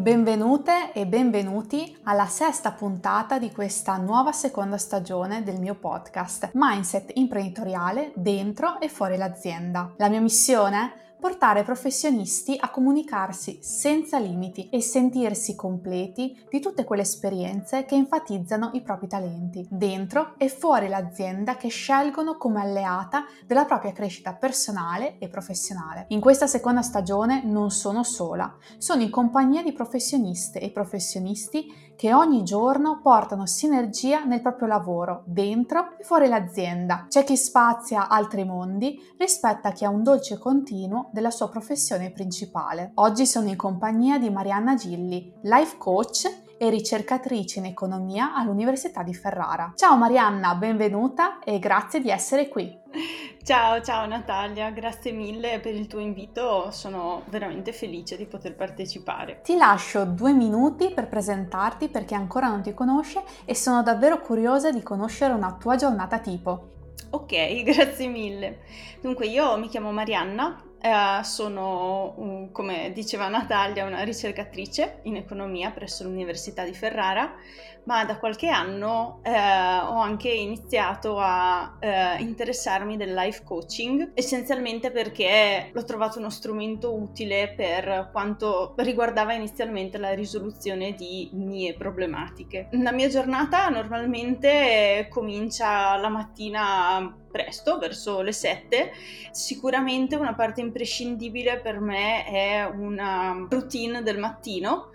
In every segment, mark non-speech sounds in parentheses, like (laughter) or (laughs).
Benvenute e benvenuti alla sesta puntata di questa nuova seconda stagione del mio podcast Mindset imprenditoriale dentro e fuori l'azienda. La mia missione è portare professionisti a comunicarsi senza limiti e sentirsi completi di tutte quelle esperienze che enfatizzano i propri talenti, dentro e fuori l'azienda che scelgono come alleata della propria crescita personale e professionale. In questa seconda stagione non sono sola, sono in compagnia di professioniste e professionisti che ogni giorno portano sinergia nel proprio lavoro, dentro e fuori l'azienda. C'è chi spazia altri mondi rispetto a chi ha un dolce continuo della sua professione principale. Oggi sono in compagnia di Marianna Gilli, life coach e ricercatrice in economia all'Università di Ferrara. Ciao Marianna, benvenuta e grazie di essere qui. Ciao, ciao Natalia, grazie mille per il tuo invito, sono veramente felice di poter partecipare. Ti lascio due minuti per presentarti per chi ancora non ti conosce e sono davvero curiosa di conoscere una tua giornata tipo. Ok, (laughs) grazie mille. Dunque, io mi chiamo Marianna, eh, sono, un, come diceva Natalia, una ricercatrice in economia presso l'Università di Ferrara, ma da qualche anno eh, ho anche iniziato a eh, interessarmi del life coaching, essenzialmente perché l'ho trovato uno strumento utile per quanto riguardava inizialmente la risoluzione di mie problematiche. La mia giornata normalmente comincia la mattina presto, verso le 7. Sicuramente una parte imprescindibile per me è una routine del mattino.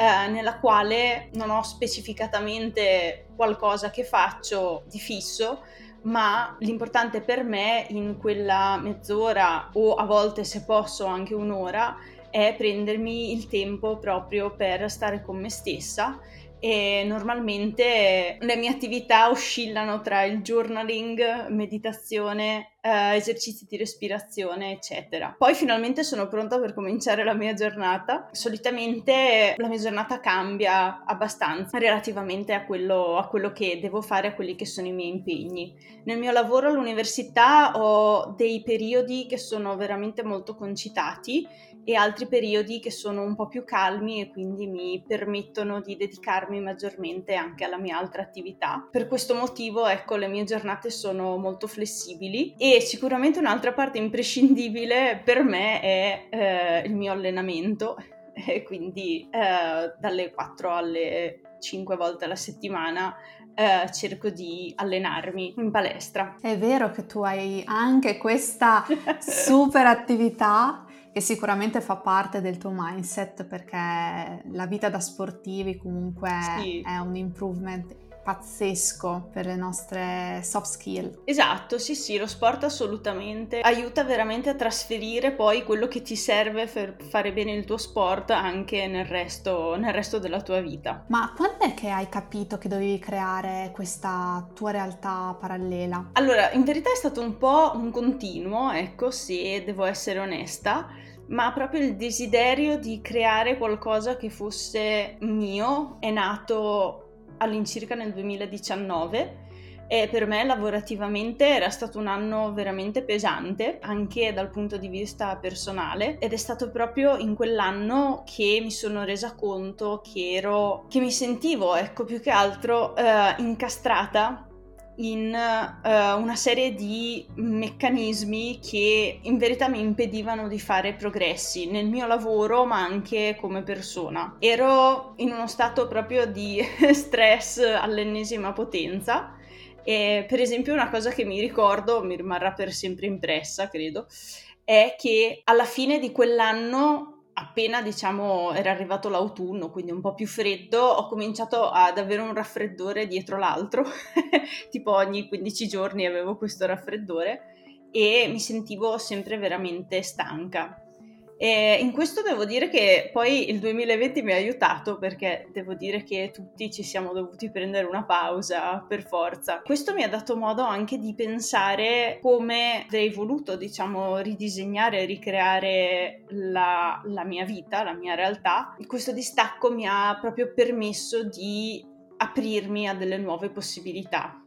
Eh, nella quale non ho specificatamente qualcosa che faccio di fisso, ma l'importante per me in quella mezz'ora o a volte se posso anche un'ora è prendermi il tempo proprio per stare con me stessa. E normalmente le mie attività oscillano tra il journaling, meditazione, eh, esercizi di respirazione, eccetera. Poi finalmente sono pronta per cominciare la mia giornata. Solitamente la mia giornata cambia abbastanza relativamente a quello, a quello che devo fare, a quelli che sono i miei impegni. Nel mio lavoro all'università ho dei periodi che sono veramente molto concitati e altri periodi che sono un po' più calmi e quindi mi permettono di dedicarmi maggiormente anche alla mia altra attività. Per questo motivo, ecco, le mie giornate sono molto flessibili e sicuramente un'altra parte imprescindibile per me è eh, il mio allenamento (laughs) e quindi eh, dalle 4 alle 5 volte alla settimana eh, cerco di allenarmi in palestra. È vero che tu hai anche questa (laughs) super attività che sicuramente fa parte del tuo mindset perché la vita da sportivi comunque sì. è un improvement pazzesco per le nostre soft skill. Esatto, sì, sì, lo sport assolutamente aiuta veramente a trasferire poi quello che ti serve per fare bene il tuo sport anche nel resto, nel resto della tua vita. Ma quando è che hai capito che dovevi creare questa tua realtà parallela? Allora, in verità è stato un po' un continuo, ecco, se devo essere onesta ma proprio il desiderio di creare qualcosa che fosse mio è nato all'incirca nel 2019 e per me lavorativamente era stato un anno veramente pesante anche dal punto di vista personale ed è stato proprio in quell'anno che mi sono resa conto che ero che mi sentivo ecco più che altro eh, incastrata in uh, una serie di meccanismi che in verità mi impedivano di fare progressi nel mio lavoro ma anche come persona. Ero in uno stato proprio di (laughs) stress all'ennesima potenza e per esempio una cosa che mi ricordo, mi rimarrà per sempre impressa credo, è che alla fine di quell'anno appena diciamo era arrivato l'autunno, quindi un po' più freddo, ho cominciato ad avere un raffreddore dietro l'altro, (laughs) tipo ogni 15 giorni avevo questo raffreddore e mi sentivo sempre veramente stanca. E in questo devo dire che poi il 2020 mi ha aiutato perché devo dire che tutti ci siamo dovuti prendere una pausa per forza. Questo mi ha dato modo anche di pensare come avrei voluto, diciamo, ridisegnare e ricreare la, la mia vita, la mia realtà. Questo distacco mi ha proprio permesso di aprirmi a delle nuove possibilità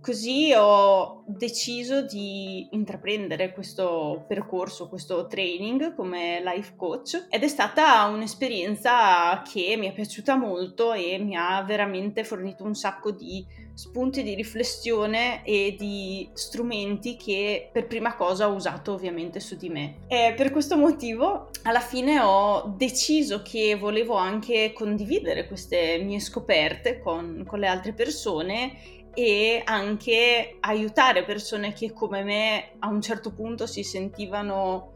così ho deciso di intraprendere questo percorso, questo training come life coach ed è stata un'esperienza che mi è piaciuta molto e mi ha veramente fornito un sacco di spunti di riflessione e di strumenti che per prima cosa ho usato ovviamente su di me. E per questo motivo alla fine ho deciso che volevo anche condividere queste mie scoperte con, con le altre persone e anche aiutare persone che come me a un certo punto si sentivano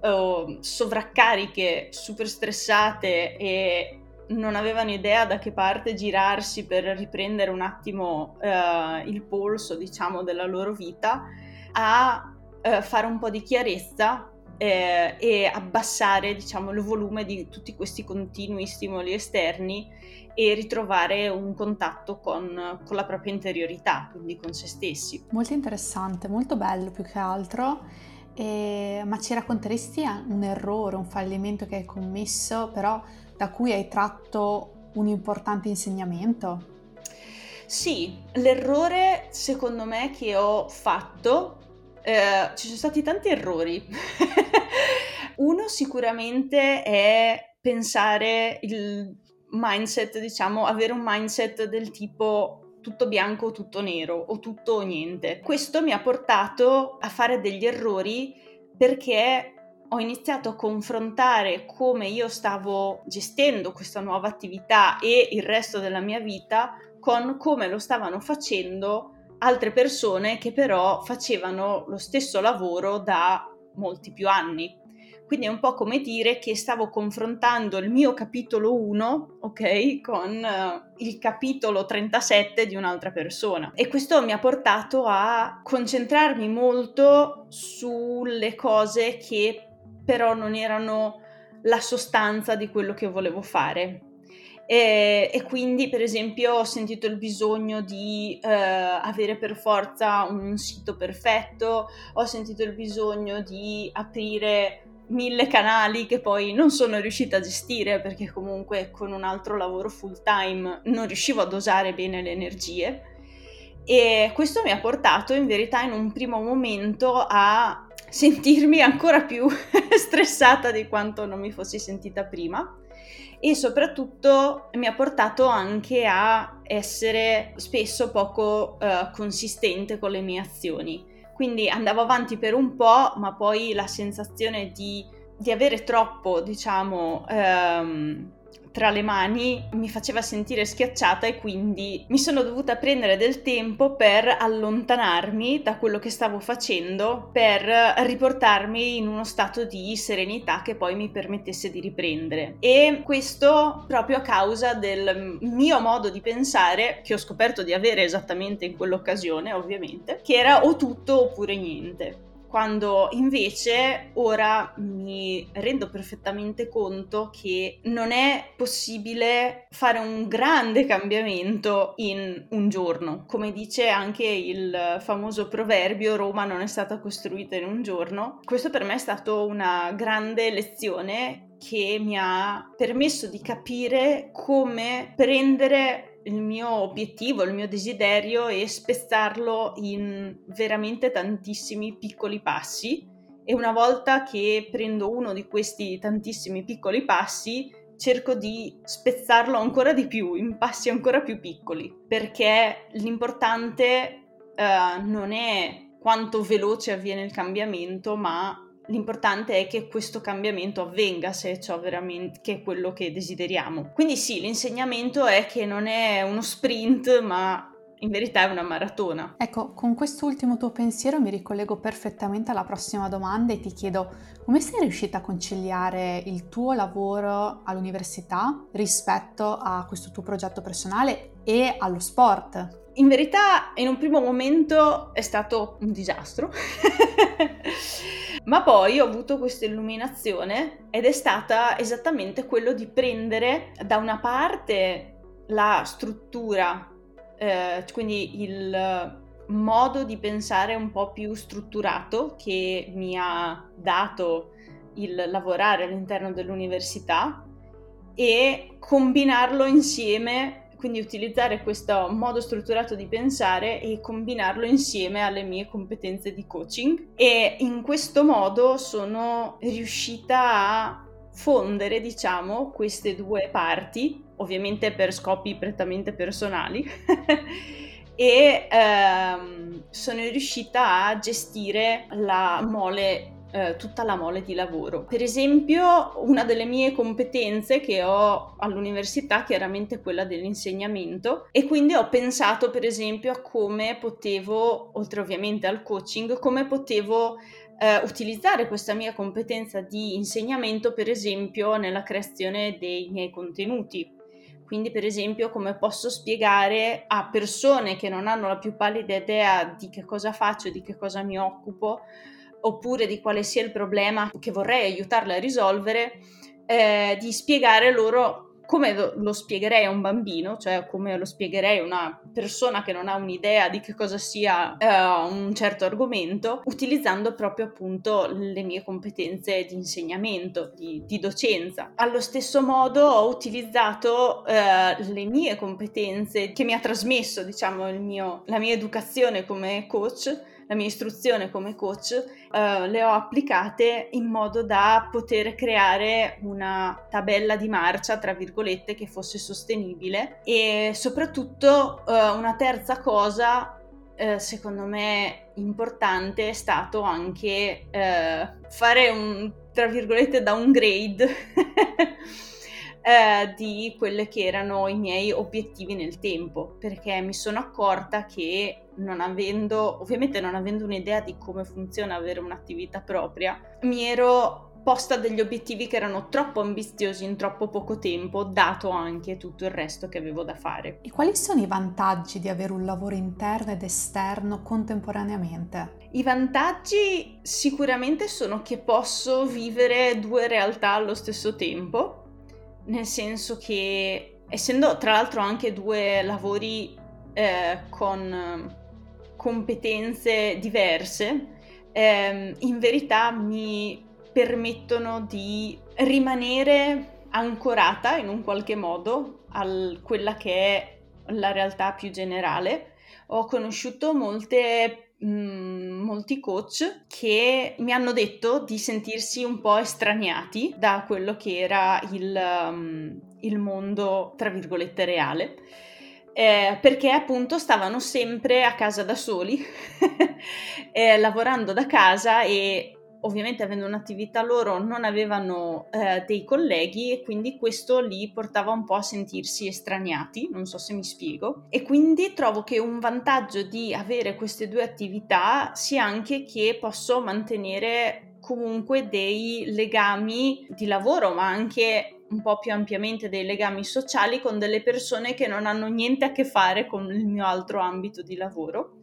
uh, sovraccariche, super stressate e non avevano idea da che parte girarsi per riprendere un attimo uh, il polso, diciamo, della loro vita, a uh, fare un po' di chiarezza eh, e abbassare, diciamo, il volume di tutti questi continui stimoli esterni e ritrovare un contatto con, con la propria interiorità, quindi con se stessi. Molto interessante, molto bello più che altro. E, ma ci racconteresti un errore, un fallimento che hai commesso, però da cui hai tratto un importante insegnamento? Sì, l'errore secondo me che ho fatto, eh, ci sono stati tanti errori. (laughs) Uno sicuramente è pensare il mindset, diciamo, avere un mindset del tipo tutto bianco o tutto nero o tutto o niente. Questo mi ha portato a fare degli errori perché ho iniziato a confrontare come io stavo gestendo questa nuova attività e il resto della mia vita con come lo stavano facendo altre persone che però facevano lo stesso lavoro da molti più anni. Quindi è un po' come dire che stavo confrontando il mio capitolo 1, ok, con uh, il capitolo 37 di un'altra persona. E questo mi ha portato a concentrarmi molto sulle cose che però non erano la sostanza di quello che volevo fare. E, e, quindi, per esempio, ho sentito il bisogno di eh, avere per forza un sito perfetto, ho sentito il bisogno di aprire mille canali che poi non sono riuscita a gestire perché comunque con un altro lavoro full time non riuscivo a dosare bene le energie. E questo mi ha portato in verità in un primo momento a sentirmi ancora più (laughs) stressata di quanto non mi fossi sentita prima. E soprattutto mi ha portato anche a essere spesso poco uh, consistente con le mie azioni quindi andavo avanti per un po', ma poi la sensazione di, di avere troppo, diciamo, ehm, tra le mani mi faceva sentire schiacciata e quindi mi sono dovuta prendere del tempo per allontanarmi da quello che stavo facendo per riportarmi in uno stato di serenità che poi mi permettesse di riprendere. E questo proprio a causa del mio modo di pensare che ho scoperto di avere esattamente in quell'occasione, ovviamente, che era o tutto oppure niente quando invece ora mi rendo perfettamente conto che non è possibile fare un grande cambiamento in un giorno. Come dice anche il famoso proverbio Roma non è stata costruita in un giorno. Questo per me è stato una grande lezione che mi ha permesso di capire come prendere il mio obiettivo, il mio desiderio e spezzarlo in veramente tantissimi piccoli passi e una volta che prendo uno di questi tantissimi piccoli passi cerco di spezzarlo ancora di più in passi ancora più piccoli perché l'importante uh, non è quanto veloce avviene il cambiamento ma L'importante è che questo cambiamento avvenga se ciò veramente che è quello che desideriamo. Quindi sì, l'insegnamento è che non è uno sprint, ma in verità è una maratona. Ecco, con quest'ultimo tuo pensiero mi ricollego perfettamente alla prossima domanda e ti chiedo come sei riuscita a conciliare il tuo lavoro all'università rispetto a questo tuo progetto personale e allo sport? In verità, in un primo momento è stato un disastro. (laughs) Ma poi ho avuto questa illuminazione ed è stata esattamente quello di prendere da una parte la struttura, eh, quindi il modo di pensare un po' più strutturato che mi ha dato il lavorare all'interno dell'università e combinarlo insieme quindi utilizzare questo modo strutturato di pensare e combinarlo insieme alle mie competenze di coaching. E in questo modo sono riuscita a fondere, diciamo, queste due parti, ovviamente per scopi prettamente personali, (laughs) e ehm, sono riuscita a gestire la mole eh, tutta la mole di lavoro. Per esempio, una delle mie competenze che ho all'università chiaramente quella dell'insegnamento e quindi ho pensato per esempio a come potevo, oltre ovviamente al coaching, come potevo eh, utilizzare questa mia competenza di insegnamento per esempio nella creazione dei miei contenuti. Quindi, per esempio, come posso spiegare a persone che non hanno la più pallida idea di che cosa faccio, di che cosa mi occupo, oppure di quale sia il problema che vorrei aiutarle a risolvere, eh, di spiegare loro come lo, spiegherei a un bambino, cioè come lo spiegherei a una persona che non ha un'idea di che cosa sia uh, un certo argomento, utilizzando proprio appunto le mie competenze di insegnamento, di, di docenza. Allo stesso modo ho utilizzato uh, le mie competenze che mi ha trasmesso, diciamo, mio, la mia educazione come coach la mia istruzione come coach, uh, le ho applicate in modo da poter creare una tabella di marcia, tra virgolette, che fosse sostenibile e soprattutto uh, una terza cosa uh, secondo me importante è stato anche fare un tra virgolette downgrade (laughs) eh, di quelli che erano i miei obiettivi nel tempo, perché mi sono accorta che non avendo, ovviamente non avendo un'idea di come funziona avere un'attività propria, mi ero posta degli obiettivi che erano troppo ambiziosi in troppo poco tempo, dato anche tutto il resto che avevo da fare. E quali sono i vantaggi di avere un lavoro interno ed esterno contemporaneamente? I vantaggi sicuramente sono che posso vivere due realtà allo stesso tempo, nel senso che essendo tra l'altro anche due lavori eh, con competenze diverse, eh, in verità mi permettono di rimanere ancorata in un qualche modo a quella che è la realtà più generale. Ho conosciuto molte mh, mm, molti coach che mi hanno detto di sentirsi un po' estraniati da quello che era il, um, il mondo, tra virgolette, reale eh, perché appunto stavano sempre a casa da soli, (laughs) eh, lavorando da casa e ovviamente avendo un'attività loro non avevano eh, dei colleghi e quindi questo li portava un po' a sentirsi estraniati, non so se mi spiego. E quindi trovo che un vantaggio di avere queste due attività sia anche che posso mantenere comunque dei legami di lavoro, ma anche un po' più ampiamente dei legami sociali con delle persone che non hanno niente a che fare con il mio altro ambito di lavoro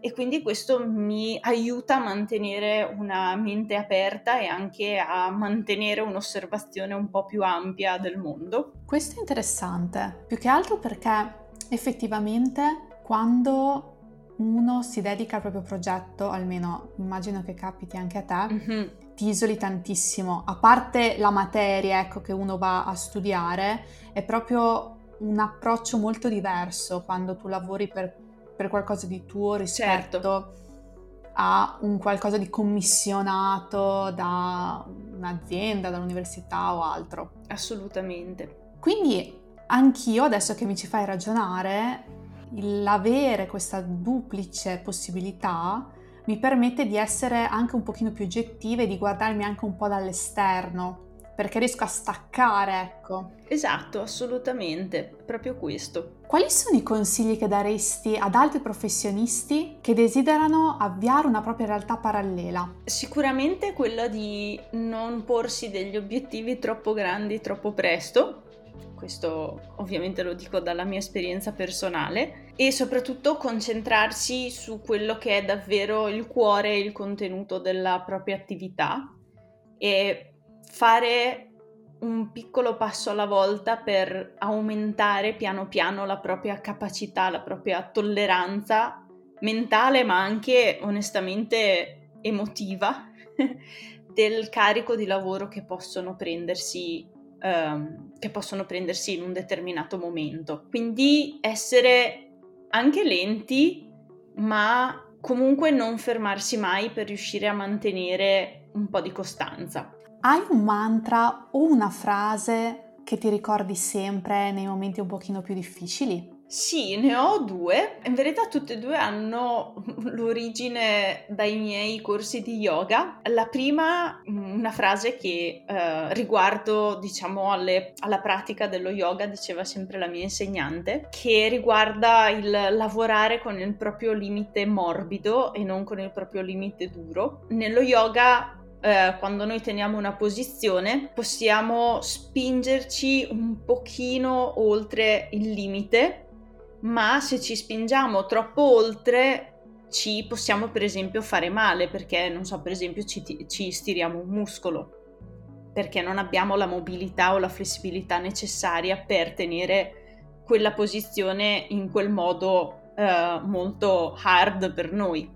e quindi questo mi aiuta a mantenere una mente aperta e anche a mantenere un'osservazione un po' più ampia del mondo. Questo è interessante, più che altro perché effettivamente quando uno si dedica al proprio progetto, almeno immagino che capiti anche a te, mm-hmm ti isoli tantissimo, a parte la materia ecco, che uno va a studiare, è proprio un approccio molto diverso quando tu lavori per, per qualcosa di tuo rispetto certo. a un qualcosa di commissionato da un'azienda, dall'università o altro. Assolutamente. Quindi anch'io, adesso che mi ci fai ragionare, l'avere questa duplice possibilità mi permette di essere anche un pochino più oggettiva e di guardarmi anche un po' dall'esterno, perché riesco a staccare, ecco. Esatto, assolutamente, proprio questo. Quali sono i consigli che daresti ad altri professionisti che desiderano avviare una propria realtà parallela? Sicuramente quello di non porsi degli obiettivi troppo grandi troppo presto, questo ovviamente lo dico dalla mia esperienza personale, e soprattutto concentrarsi su quello che è davvero il cuore e il contenuto della propria attività e fare un piccolo passo alla volta per aumentare piano piano la propria capacità, la propria tolleranza mentale, ma anche onestamente emotiva (laughs) del carico di lavoro che possono prendersi ehm, che possono prendersi in un determinato momento. Quindi essere anche lenti, ma comunque non fermarsi mai per riuscire a mantenere un po' di costanza. Hai un mantra o una frase che ti ricordi sempre nei momenti un pochino più difficili? Sì, ne ho due. In verità tutte e due hanno (laughs) l'origine dai miei corsi di yoga. La prima, una frase che eh, riguardo, diciamo, alle, alla pratica dello yoga, diceva sempre la mia insegnante, che riguarda il lavorare con il proprio limite morbido e non con il proprio limite duro. Nello yoga eh, quando noi teniamo una posizione possiamo spingerci un pochino oltre il limite ma se ci spingiamo troppo oltre ci possiamo per esempio fare male perché non so per esempio ci, ci stiriamo un muscolo perché non abbiamo la mobilità o la flessibilità necessaria per tenere quella posizione in quel modo eh, molto hard per noi.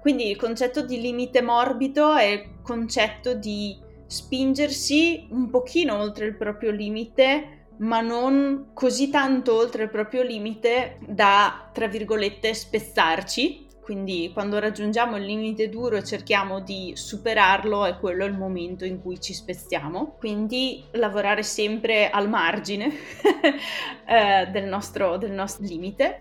Quindi il concetto di limite morbido è il concetto di spingersi un pochino oltre il proprio limite ma non così tanto oltre il proprio limite da, tra virgolette, spezzarci. Quindi quando raggiungiamo il limite duro e cerchiamo di superarlo è quello il momento in cui ci spezziamo. Quindi lavorare sempre al margine (laughs) eh, del, nostro, del nostro limite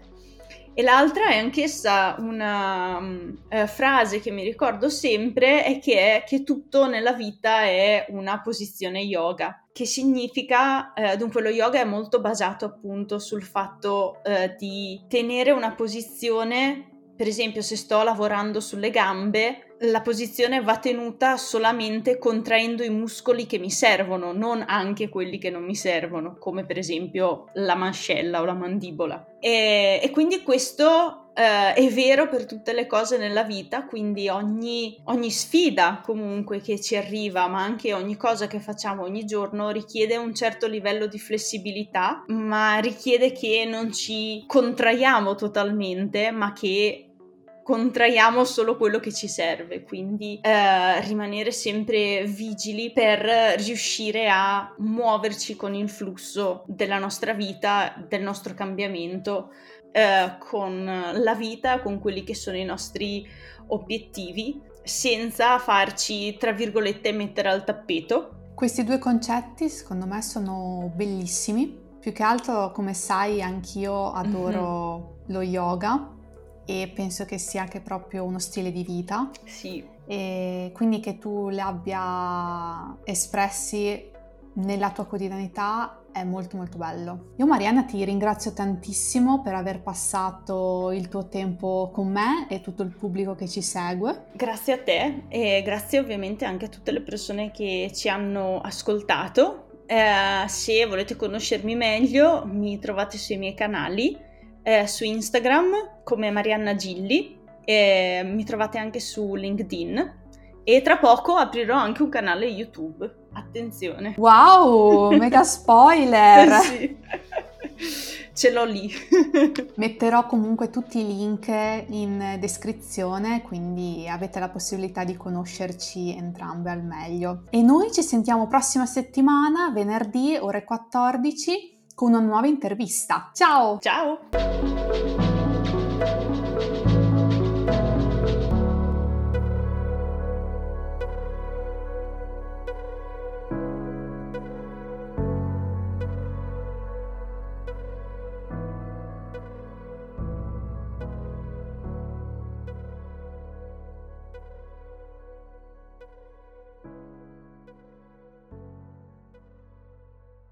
e l'altra è anch'essa una um, eh, frase che mi ricordo sempre e che è che tutto nella vita è una posizione yoga, che significa, eh, dunque lo yoga è molto basato appunto sul fatto eh, di tenere una posizione per esempio, se sto lavorando sulle gambe, la posizione va tenuta solamente contraendo i muscoli che mi servono, non anche quelli che non mi servono, come per esempio la mascella o la mandibola. E, e quindi questo eh, è vero per tutte le cose nella vita, quindi ogni, ogni sfida comunque che ci arriva, ma anche ogni cosa che facciamo ogni giorno richiede un certo livello di flessibilità, ma richiede che non ci contraiamo totalmente, ma che contraiamo solo quello che ci serve, quindi eh, rimanere sempre vigili per riuscire a muoverci con il flusso della nostra vita, del nostro cambiamento, eh, con la vita, con quelli che sono i nostri obiettivi, senza farci, tra virgolette, mettere al tappeto. Questi due concetti secondo me sono bellissimi. Più che altro, come sai, anch'io adoro mm-hmm. lo yoga e penso che sia anche proprio uno stile di vita. Sì. E quindi che tu li abbia espressi nella tua quotidianità è molto molto bello. Io Marianna ti ringrazio tantissimo per aver passato il tuo tempo con me e tutto il pubblico che ci segue. Grazie a te e grazie ovviamente anche a tutte le persone che ci hanno ascoltato. Eh, se volete conoscermi meglio mi trovate sui miei canali eh, su Instagram come Marianna Gilli, e mi trovate anche su LinkedIn e tra poco aprirò anche un canale YouTube. Attenzione. Wow, mega spoiler! (laughs) sì. Ce l'ho lì. (laughs) Metterò comunque tutti i link in descrizione, quindi avete la possibilità di conoscerci entrambe al meglio. E noi ci sentiamo prossima settimana, venerdì ore 14 con una nuova intervista. Ciao! Ciao!